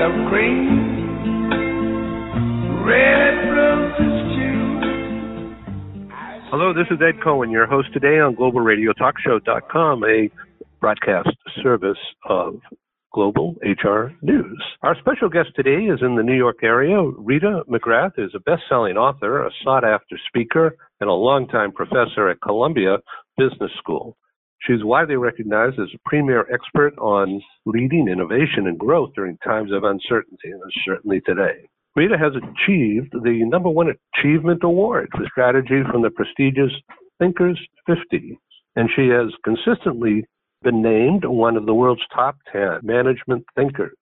of green, red roses too. Hello, this is Ed Cohen, your host today on GlobalRadioTalkShow.com, a broadcast service of Global HR News. Our special guest today is in the New York area. Rita McGrath is a best-selling author, a sought-after speaker, and a longtime professor at Columbia Business School. She's widely recognized as a premier expert on leading innovation and growth during times of uncertainty, and certainly today. Rita has achieved the number one achievement award for strategy from the prestigious Thinkers 50, and she has consistently been named one of the world's top 10 management thinkers.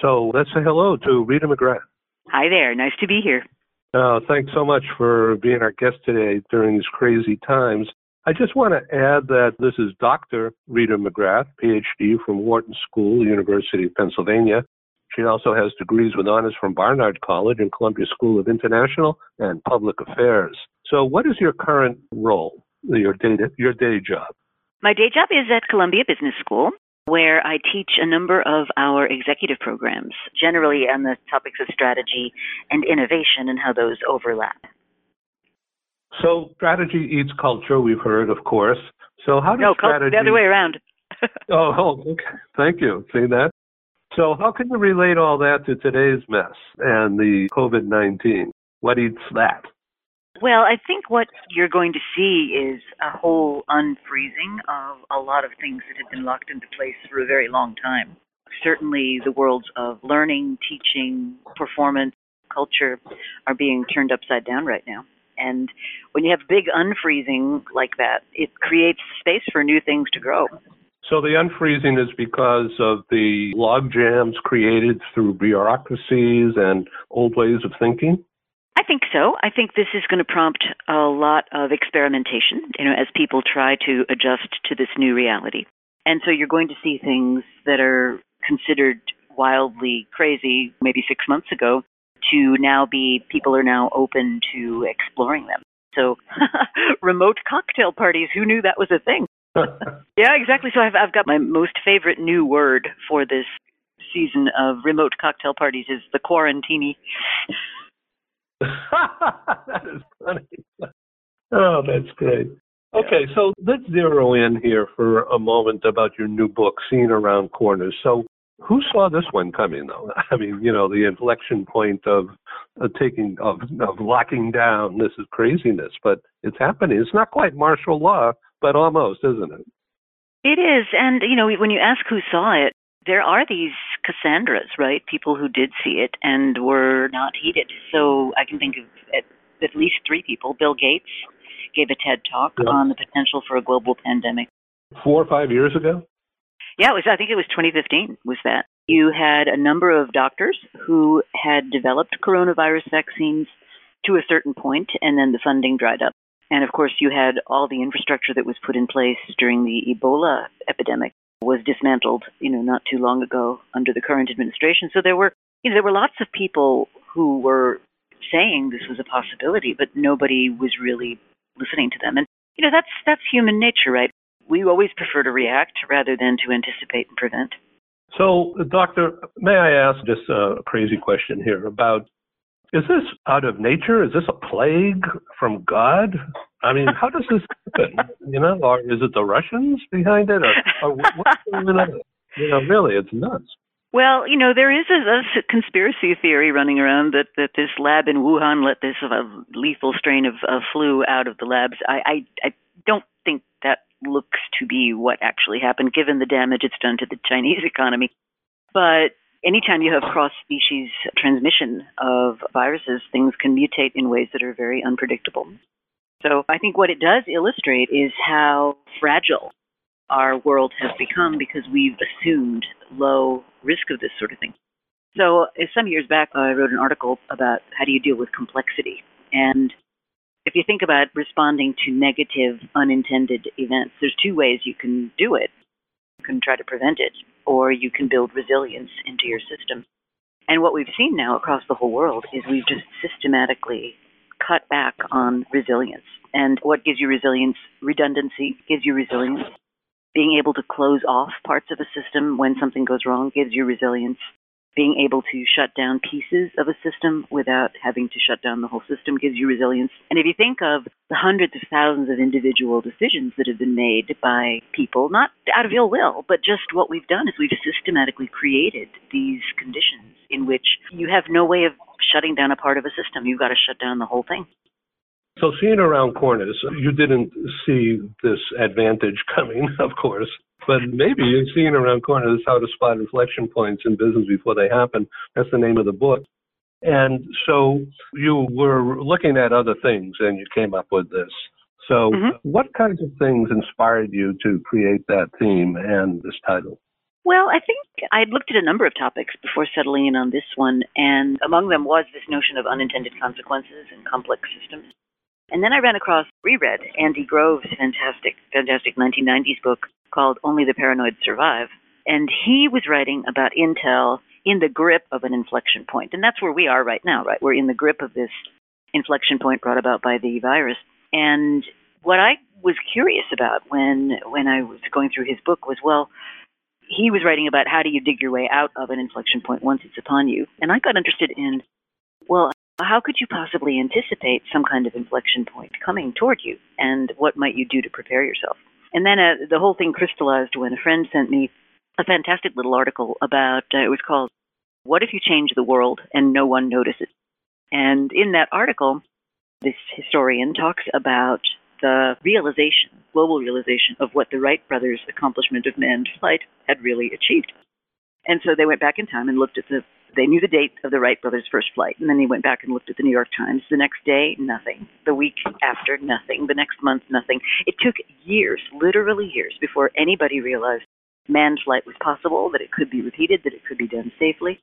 So let's say hello to Rita McGrath. Hi there. Nice to be here. Uh, thanks so much for being our guest today during these crazy times. I just want to add that this is Dr. Rita McGrath, PhD from Wharton School, University of Pennsylvania. She also has degrees with honors from Barnard College and Columbia School of International and Public Affairs. So, what is your current role, your day, your day job? My day job is at Columbia Business School, where I teach a number of our executive programs, generally on the topics of strategy and innovation and how those overlap. So, strategy eats culture, we've heard, of course. So, how does no, strategy. No, the other way around. oh, oh, okay. Thank you. See that? So, how can you relate all that to today's mess and the COVID 19? What eats that? Well, I think what you're going to see is a whole unfreezing of a lot of things that have been locked into place for a very long time. Certainly, the worlds of learning, teaching, performance, culture are being turned upside down right now. And when you have big unfreezing like that, it creates space for new things to grow. So the unfreezing is because of the log jams created through bureaucracies and old ways of thinking? I think so. I think this is going to prompt a lot of experimentation, you know, as people try to adjust to this new reality. And so you're going to see things that are considered wildly crazy maybe 6 months ago to now be people are now open to exploring them. So remote cocktail parties, who knew that was a thing? yeah, exactly. So I've I've got my most favorite new word for this season of remote cocktail parties is the quarantini. that is funny. Oh, that's great. Okay, so let's zero in here for a moment about your new book, Seeing Around Corners. So, who saw this one coming, though? I mean, you know, the inflection point of uh, taking of of locking down. This is craziness, but it's happening. It's not quite martial law, but almost, isn't it? It is, and you know, when you ask who saw it, there are these Cassandras, right? People who did see it and were not heeded. So I can think of at, at least three people. Bill Gates gave a TED talk yeah. on the potential for a global pandemic. Four or five years ago? Yeah, it was. I think it was 2015. Was that you had a number of doctors who had developed coronavirus vaccines to a certain point, and then the funding dried up. And of course, you had all the infrastructure that was put in place during the Ebola epidemic was dismantled, you know, not too long ago under the current administration. So there were, you know, there were lots of people who were saying this was a possibility, but nobody was really listening to them. And you know, that's that's human nature, right? We always prefer to react rather than to anticipate and prevent. So, doctor, may I ask just a crazy question here about is this out of nature? Is this a plague from God? I mean, how does this happen? You know, or is it the Russians behind it, or, or what's going on? You know, really, it's nuts. Well, you know, there is a, a conspiracy theory running around that, that this lab in Wuhan let this uh, lethal strain of uh, flu out of the labs. I, I, I don't think that looks to be what actually happened, given the damage it's done to the Chinese economy. But anytime you have cross species transmission of viruses, things can mutate in ways that are very unpredictable. So I think what it does illustrate is how fragile our world has become because we've assumed low risk of this sort of thing. So uh, some years back, I wrote an article about how do you deal with complexity. And if you think about responding to negative unintended events, there's two ways you can do it. You can try to prevent it, or you can build resilience into your system. And what we've seen now across the whole world is we've just systematically cut back on resilience. And what gives you resilience? Redundancy gives you resilience. Being able to close off parts of a system when something goes wrong gives you resilience. Being able to shut down pieces of a system without having to shut down the whole system gives you resilience. And if you think of the hundreds of thousands of individual decisions that have been made by people, not out of ill will, but just what we've done is we've systematically created these conditions in which you have no way of shutting down a part of a system. You've got to shut down the whole thing. So, seeing around corners, you didn't see this advantage coming, of course, but maybe you're seeing around corners how to spot inflection points in business before they happen. That's the name of the book. And so you were looking at other things and you came up with this. So, Mhm. what kinds of things inspired you to create that theme and this title? Well, I think I had looked at a number of topics before settling in on this one, and among them was this notion of unintended consequences in complex systems. And then I ran across, reread Andy Grove's fantastic, fantastic 1990s book called Only the Paranoid Survive. And he was writing about Intel in the grip of an inflection point. And that's where we are right now, right? We're in the grip of this inflection point brought about by the virus. And what I was curious about when when I was going through his book was, well, he was writing about how do you dig your way out of an inflection point once it's upon you. And I got interested in, well, how could you possibly anticipate some kind of inflection point coming toward you, and what might you do to prepare yourself? And then uh, the whole thing crystallized when a friend sent me a fantastic little article about uh, it was called "What if you change the world and no one notices?" And in that article, this historian talks about the realization, global realization of what the Wright brothers' accomplishment of manned flight had really achieved. And so they went back in time and looked at the they knew the date of the Wright brothers' first flight, and then they went back and looked at the New York Times. The next day, nothing. The week after, nothing. The next month, nothing. It took years, literally years, before anybody realized manned flight was possible, that it could be repeated, that it could be done safely.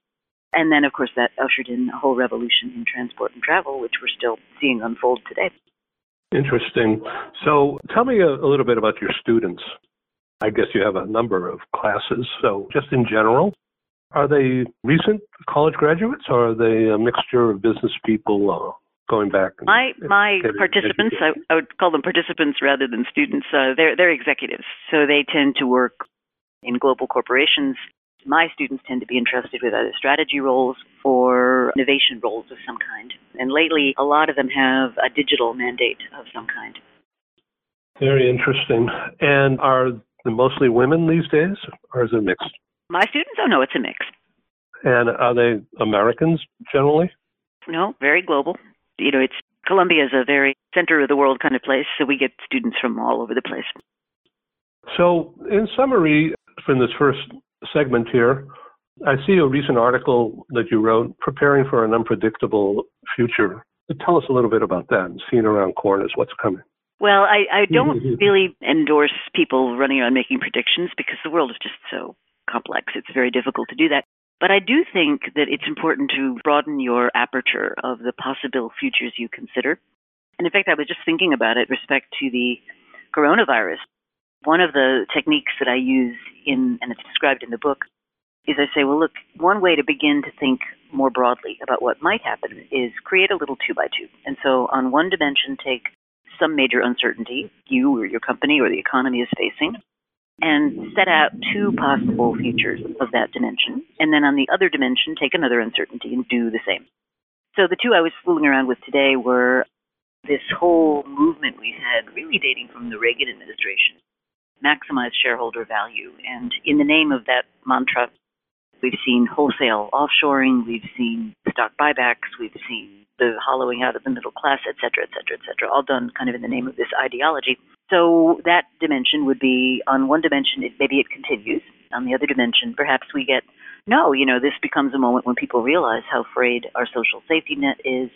And then, of course, that ushered in a whole revolution in transport and travel, which we're still seeing unfold today. Interesting. So, tell me a, a little bit about your students. I guess you have a number of classes. So, just in general, are they recent college graduates or are they a mixture of business people uh, going back? and- My my getting participants, I. I would call them participants rather than students. Uh, they're they're executives, so they tend to work in global corporations. My students tend to be interested with either strategy roles or innovation roles of some kind. And lately, a lot of them have a digital mandate of some kind. Very interesting. And are they mostly women these days or is it mixed? My students, oh no, it's a mix. And are they Americans generally? No, very global. You know, it's Columbia is a very center of the world kind of place, so we get students from all over the place. So, in summary, from this first segment here, I see a recent article that you wrote, Preparing for an Unpredictable Future. Tell us a little bit about that and seeing around corners, what's coming. Well, I, I don't really endorse people running around making predictions because the world is just so complex. It's very difficult to do that. But I do think that it's important to broaden your aperture of the possible futures you consider. And in fact, I was just thinking about it respect to the coronavirus. One of the techniques that I use in, and it's described in the book, is I say, well, look, one way to begin to think more broadly about what might happen is create a little two by two. And so on one dimension, take some major uncertainty you or your company or the economy is facing and set out two possible futures of that dimension. And then on the other dimension, take another uncertainty and do the same. So the two I was fooling around with today were this whole movement we've had, really dating from the Reagan administration, maximize shareholder value. And in the name of that mantra, we've seen wholesale offshoring, we've seen stock buybacks, we've seen the hollowing out of the middle class, et cetera, et cetera, et cetera, all done kind of in the name of this ideology. So that dimension would be on one dimension, it, maybe it continues. On the other dimension, perhaps we get, no, you know, this becomes a moment when people realize how frayed our social safety net is,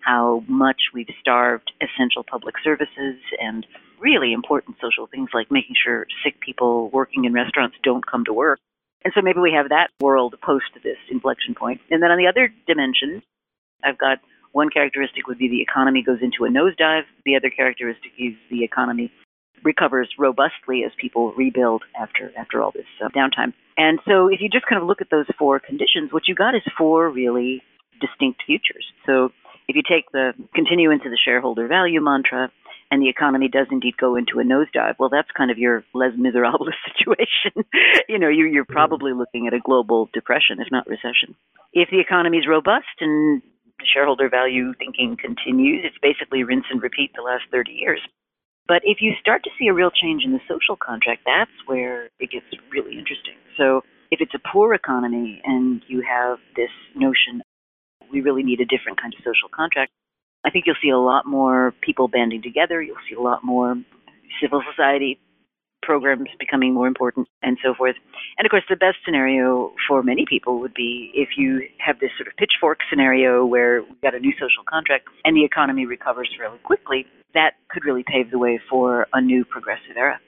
how much we've starved essential public services and really important social things like making sure sick people working in restaurants don't come to work. And so maybe we have that world post this inflection point. And then on the other dimension, I've got one characteristic would be the economy goes into a nosedive. The other characteristic is the economy recovers robustly as people rebuild after after all this uh, downtime. And so if you just kind of look at those four conditions, what you got is four really distinct futures. So if you take the continue into the shareholder value mantra and the economy does indeed go into a nosedive, well, that's kind of your les miserables situation. you know, you're, you're probably looking at a global depression, if not recession. If the economy is robust and shareholder value thinking continues, it's basically rinse and repeat the last 30 years. But if you start to see a real change in the social contract, that's where it gets really interesting. So if it's a poor economy and you have this notion, we really need a different kind of social contract, I think you'll see a lot more people banding together. You'll see a lot more civil society programs becoming more important and so forth. And of course, the best scenario for many people would be if you have this sort of pitchfork scenario where we've got a new social contract and the economy recovers fairly quickly. That could really pave the way for a new progressive era.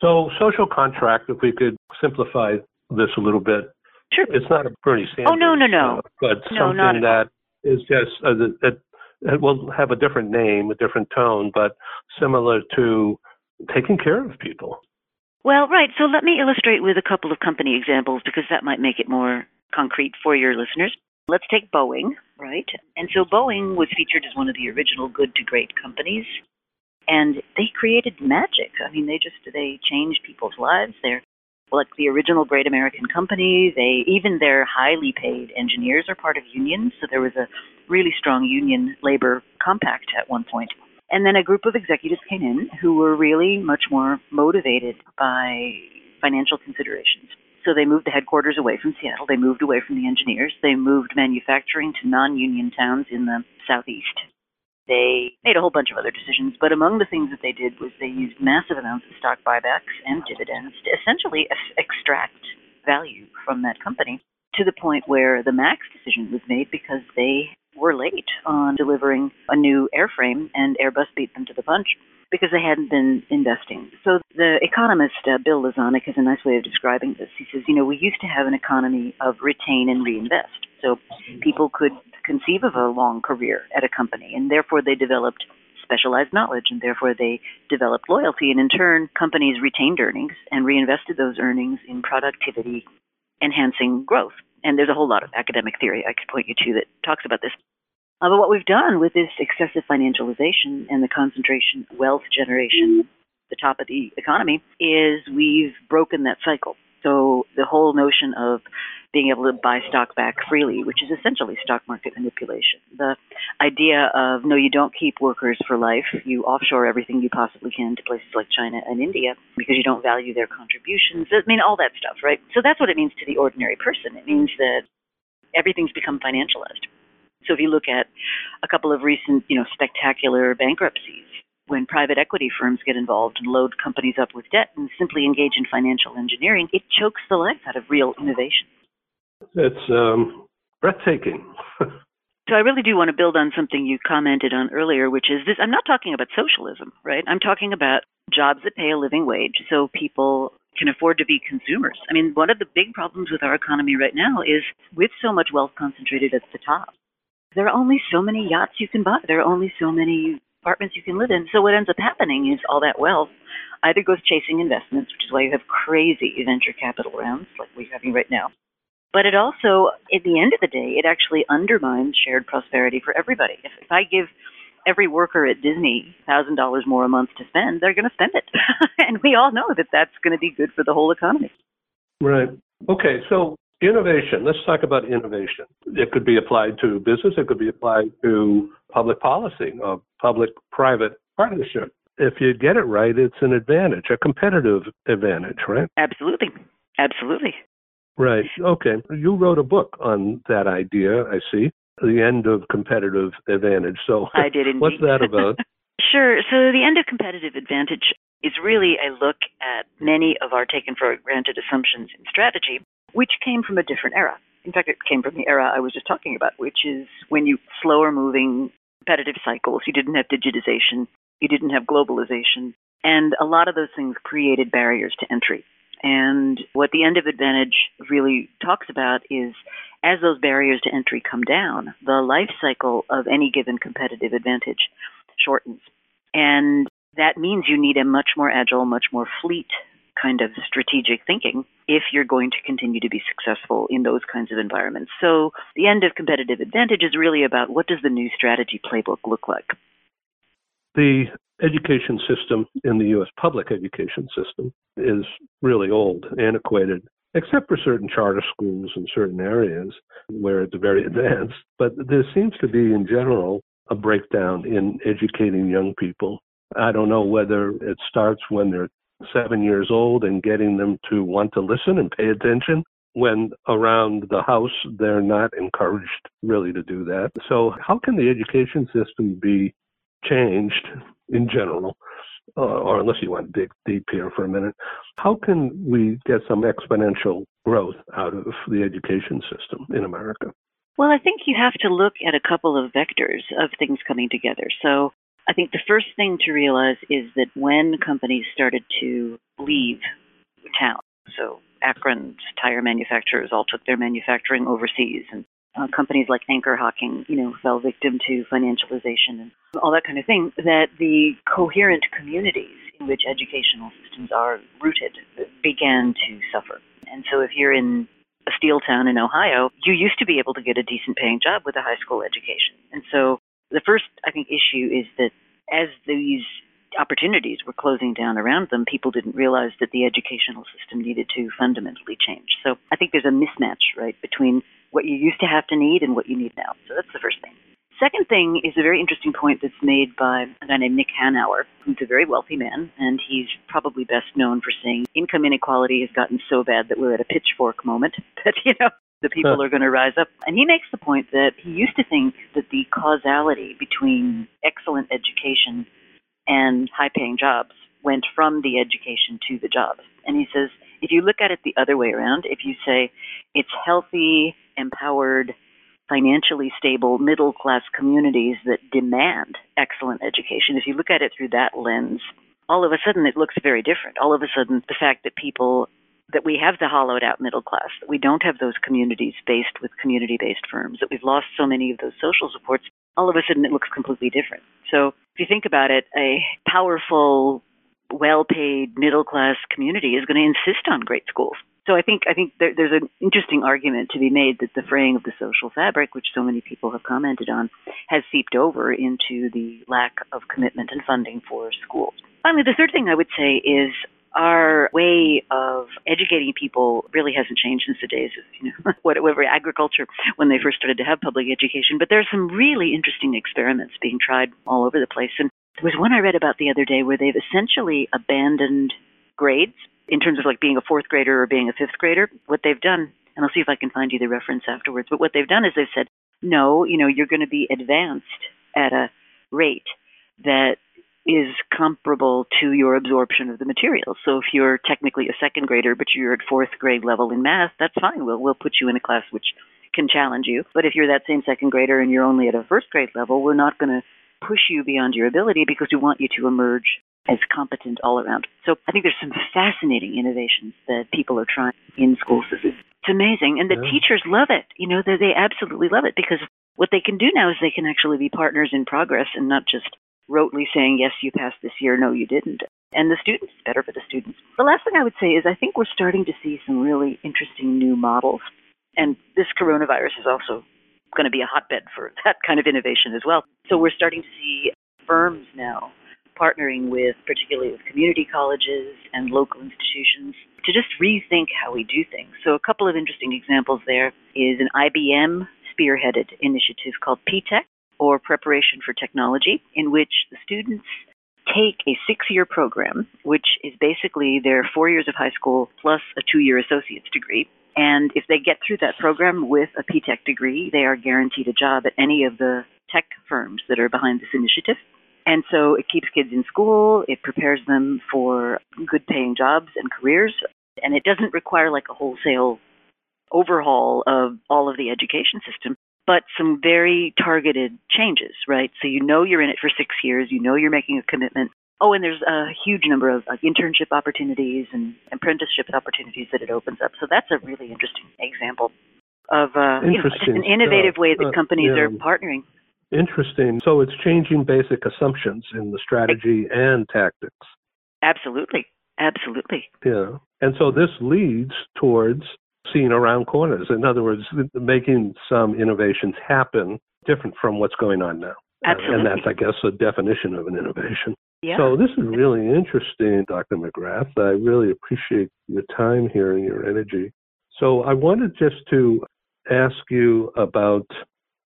So, social contract, if we could simplify this a little bit, Sure. it's not a Bernie Sanders. Oh, no, no, no. uh, but No, something that is just uh, that, that it will have a different name, a different tone, but similar to taking care of people. Well, right. So let me illustrate with a couple of company examples because that might make it more concrete for your listeners. Let's take Boeing, right? And so Boeing was featured as one of the original good to great companies. And they created magic. I mean, they just they changed people's lives. They're like the original great American company. They even their highly paid engineers are part of unions, so there was a really strong union labor compact at one point. And then a group of executives came in who were really much more motivated by financial considerations. So they moved the headquarters away from Seattle. They moved away from the engineers. They moved manufacturing to non union towns in the southeast. They made a whole bunch of other decisions, but among the things that they did was they used massive amounts of stock buybacks and dividends to essentially ex- extract value from that company to the point where the MAX decision was made because they were late on delivering a new airframe and Airbus beat them to the punch because they hadn't been investing. So the economist uh, Bill Lazonick has a nice way of describing this. He says, you know, we used to have an economy of retain and reinvest. So people could conceive of a long career at a company and therefore they developed specialized knowledge and therefore they developed loyalty and in turn companies retained earnings and reinvested those earnings in productivity enhancing growth. And there's a whole lot of academic theory I could point you to that talks about this. Uh, but what we've done with this excessive financialization and the concentration wealth generation, the top of the economy, is we've broken that cycle. So the whole notion of being able to buy stock back freely, which is essentially stock market manipulation. The idea of no, you don't keep workers for life. You offshore everything you possibly can to places like China and India because you don't value their contributions. I mean, all that stuff, right? So that's what it means to the ordinary person. It means that everything's become financialized. So if you look at a couple of recent, you know, spectacular bankruptcies, when private equity firms get involved and load companies up with debt and simply engage in financial engineering, it chokes the life out of real innovation. It's um, breathtaking. So I really do want to build on something you commented on earlier, which is this I'm not talking about socialism, right? I'm talking about jobs that pay a living wage so people can afford to be consumers. I mean, one of the big problems with our economy right now is with so much wealth concentrated at the top, there are only so many yachts you can buy. There are only so many apartments you can live in. So what ends up happening is all that wealth either goes chasing investments, which is why you have crazy venture capital rounds like we're having right now. But it also, at the end of the day, it actually undermines shared prosperity for everybody. If, if I give every worker at Disney thousand dollars more a month to spend, they're going to spend it, and we all know that that's going to be good for the whole economy. Right. Okay. So innovation. Let's talk about innovation. It could be applied to business. It could be applied to public policy, or public-private partnership. If you get it right, it's an advantage, a competitive advantage, right? Absolutely, absolutely. Right. Okay. You wrote a book on that idea, I see. The end of competitive advantage. So I did indeed. what's that about? Sure. So the end of competitive advantage is really a look at many of our taken for granted assumptions in strategy, which came from a different era. In fact, it came from the era I was just talking about, which is when you slower moving competitive cycles. You didn't have digitization. You didn't have globalization. And a lot of those things created barriers to entry. And what the end of advantage really talks about is as those barriers to entry come down, the life cycle of any given competitive advantage shortens. And that means you need a much more agile, much more fleet kind of strategic thinking if you're going to continue to be successful in those kinds of environments. So the end of competitive advantage is really about what does the new strategy playbook look like? The education system in the U.S. public education system is really old, antiquated, except for certain charter schools in certain areas where it's very advanced. But there seems to be, in general, a breakdown in educating young people. I don't know whether it starts when they're seven years old and getting them to want to listen and pay attention. When around the house, they're not encouraged really to do that. So, how can the education system be changed in general? Uh, or unless you want to dig deep here for a minute, how can we get some exponential growth out of the education system in America? Well, I think you have to look at a couple of vectors of things coming together. So, I think the first thing to realize is that when companies started to leave town, so Akron's tire manufacturers all took their manufacturing overseas, and uh, companies like Anchor Hocking, you know, fell victim to financialization and all that kind of thing, that the coherent communities in which educational systems are rooted began to suffer. And so if you're in a steel town in Ohio, you used to be able to get a decent paying job with a high school education. And so the first, I think, issue is that as these opportunities were closing down around them, people didn't realize that the educational system needed to fundamentally change. So I think there's a mismatch, right, between what you used to have to need and what you need now. So that's the first thing. Second thing is a very interesting point that's made by a guy named Nick Hanauer, who's a very wealthy man, and he's probably best known for saying income inequality has gotten so bad that we're at a pitchfork moment But, you know, the people are going to rise up. And he makes the point that he used to think that the causality between excellent education and high paying jobs went from the education to the jobs. And he says, if you look at it the other way around, if you say it's healthy, empowered, financially stable middle class communities that demand excellent education, if you look at it through that lens, all of a sudden it looks very different. All of a sudden, the fact that people that we have the hollowed out middle class, that we don't have those communities based with community based firms, that we've lost so many of those social supports, all of a sudden it looks completely different. So if you think about it, a powerful, well paid middle class community is going to insist on great schools. So I think I think there, there's an interesting argument to be made that the fraying of the social fabric, which so many people have commented on, has seeped over into the lack of commitment and funding for schools. Finally, the third thing I would say is our way of educating people really hasn't changed since the days of you know whatever agriculture when they first started to have public education. But there's some really interesting experiments being tried all over the place. And there was one I read about the other day where they've essentially abandoned grades in terms of like being a fourth grader or being a fifth grader. What they've done, and I'll see if I can find you the reference afterwards. But what they've done is they've said, no, you know, you're going to be advanced at a rate that is comparable to your absorption of the material. So if you're technically a second grader, but you're at fourth grade level in math, that's fine. We'll we'll put you in a class which can challenge you. But if you're that same second grader and you're only at a first grade level, we're not going to push you beyond your ability because we want you to emerge as competent all around. So I think there's some fascinating innovations that people are trying in school systems. It's amazing, and the yeah. teachers love it. You know, they they absolutely love it because what they can do now is they can actually be partners in progress and not just rotely saying, yes, you passed this year, no, you didn't. And the students, better for the students. The last thing I would say is I think we're starting to see some really interesting new models. And this coronavirus is also going to be a hotbed for that kind of innovation as well. So we're starting to see firms now partnering with, particularly with community colleges and local institutions, to just rethink how we do things. So a couple of interesting examples there is an IBM spearheaded initiative called P-TECH, or preparation for technology, in which the students take a six year program, which is basically their four years of high school plus a two year associate's degree. And if they get through that program with a P-TECH degree, they are guaranteed a job at any of the tech firms that are behind this initiative. And so it keeps kids in school, it prepares them for good paying jobs and careers, and it doesn't require like a wholesale overhaul of all of the education system but some very targeted changes, right? So you know you're in it for six years, you know you're making a commitment. Oh, and there's a huge number of uh, internship opportunities and apprenticeship opportunities that it opens up. So that's a really interesting example of uh, you know, an innovative way that uh, companies yeah. are partnering. Interesting. So it's changing basic assumptions in the strategy and tactics. Absolutely. Absolutely. Yeah. And so this leads towards seeing around corners. In other words, making some innovations happen different from what's going on now. Absolutely. And that's, I guess, a definition of an innovation. yeah. So this is really interesting, Dr. McGrath. I really appreciate your time here and your energy. So I wanted just to ask you about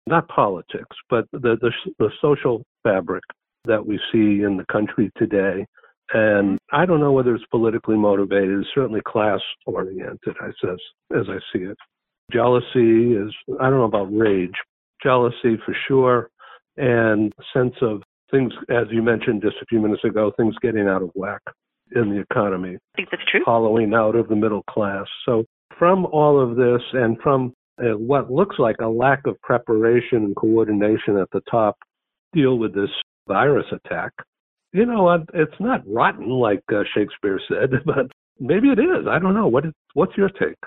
not politics, but the, the, the social fabric that we see in the country today. And I don't know whether it's politically motivated, it's certainly class oriented, I says, as I see it. Jealousy is, I don't know about rage, jealousy for sure, and sense of things, as you mentioned just a few minutes ago, things getting out of whack in the economy, I think that's true. hollowing out of the middle class. So, from all of this and from uh, what looks like a lack of preparation and coordination at the top, deal with this virus attack. You know? It's not rotten like uh, Shakespeare said, but maybe it is. I don't know. What is, what's your take?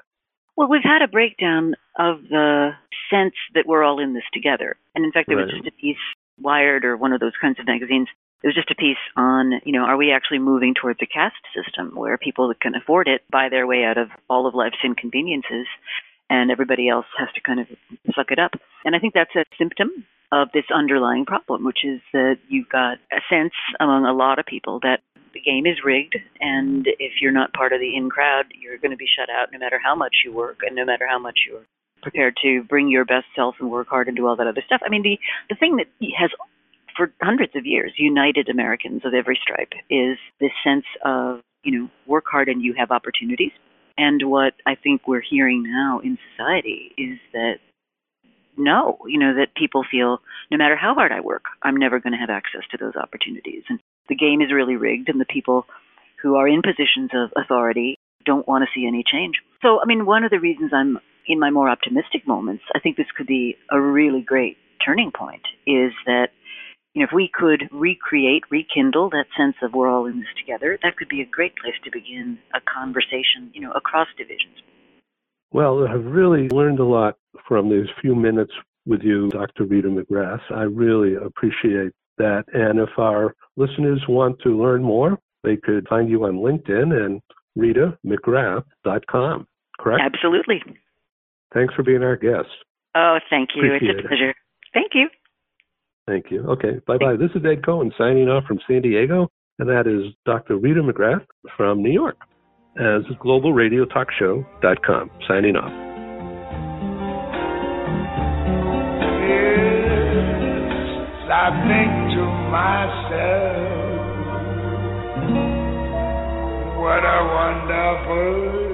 Well, we've had a breakdown of the sense that we're all in this together. And in fact, there was just a piece, Wired or one of those kinds of magazines, it was just a piece on, you know, are we actually moving towards a caste system where people that can afford it buy their way out of all of life's inconveniences and everybody else has to kind of suck it up? And I think that's a symptom of this underlying problem, which is that you've got a sense among a lot of people that the game is rigged, and if you're not part of the in crowd, you're going to be shut out no matter how much you work and no matter how much you're prepared to bring your best self and work hard and do all that other stuff. I mean, the the thing that has for hundreds of years united Americans of every stripe is this sense of you know work hard and you have opportunities. And what I think we're hearing now in society is that no, you know, that people feel no matter how hard I work, I'm never going to have access to those opportunities. And the game is really rigged, and the people who are in positions of authority don't want to see any change. So, I mean, one of the reasons I'm in my more optimistic moments, I think this could be a really great turning point, is that you know, if we could recreate, rekindle that sense of we're all in this together, that could be a great place to begin a conversation, you know, across divisions. Well, I've really learned a lot from these few minutes with you, Dr. Rita McGrath. I really appreciate that. And if our listeners want to learn more, they could find you on LinkedIn and ritamcgrath.com, correct? Absolutely. Thanks for being our guest. Oh, thank you. Appreciate it's a pleasure. Thank you. Thank you. Okay, bye bye. This is Ed Cohen signing off from San Diego, and that is Dr. Rita McGrath from New York as globalradiotalkshow.com. Signing off. I think to myself, what a wonderful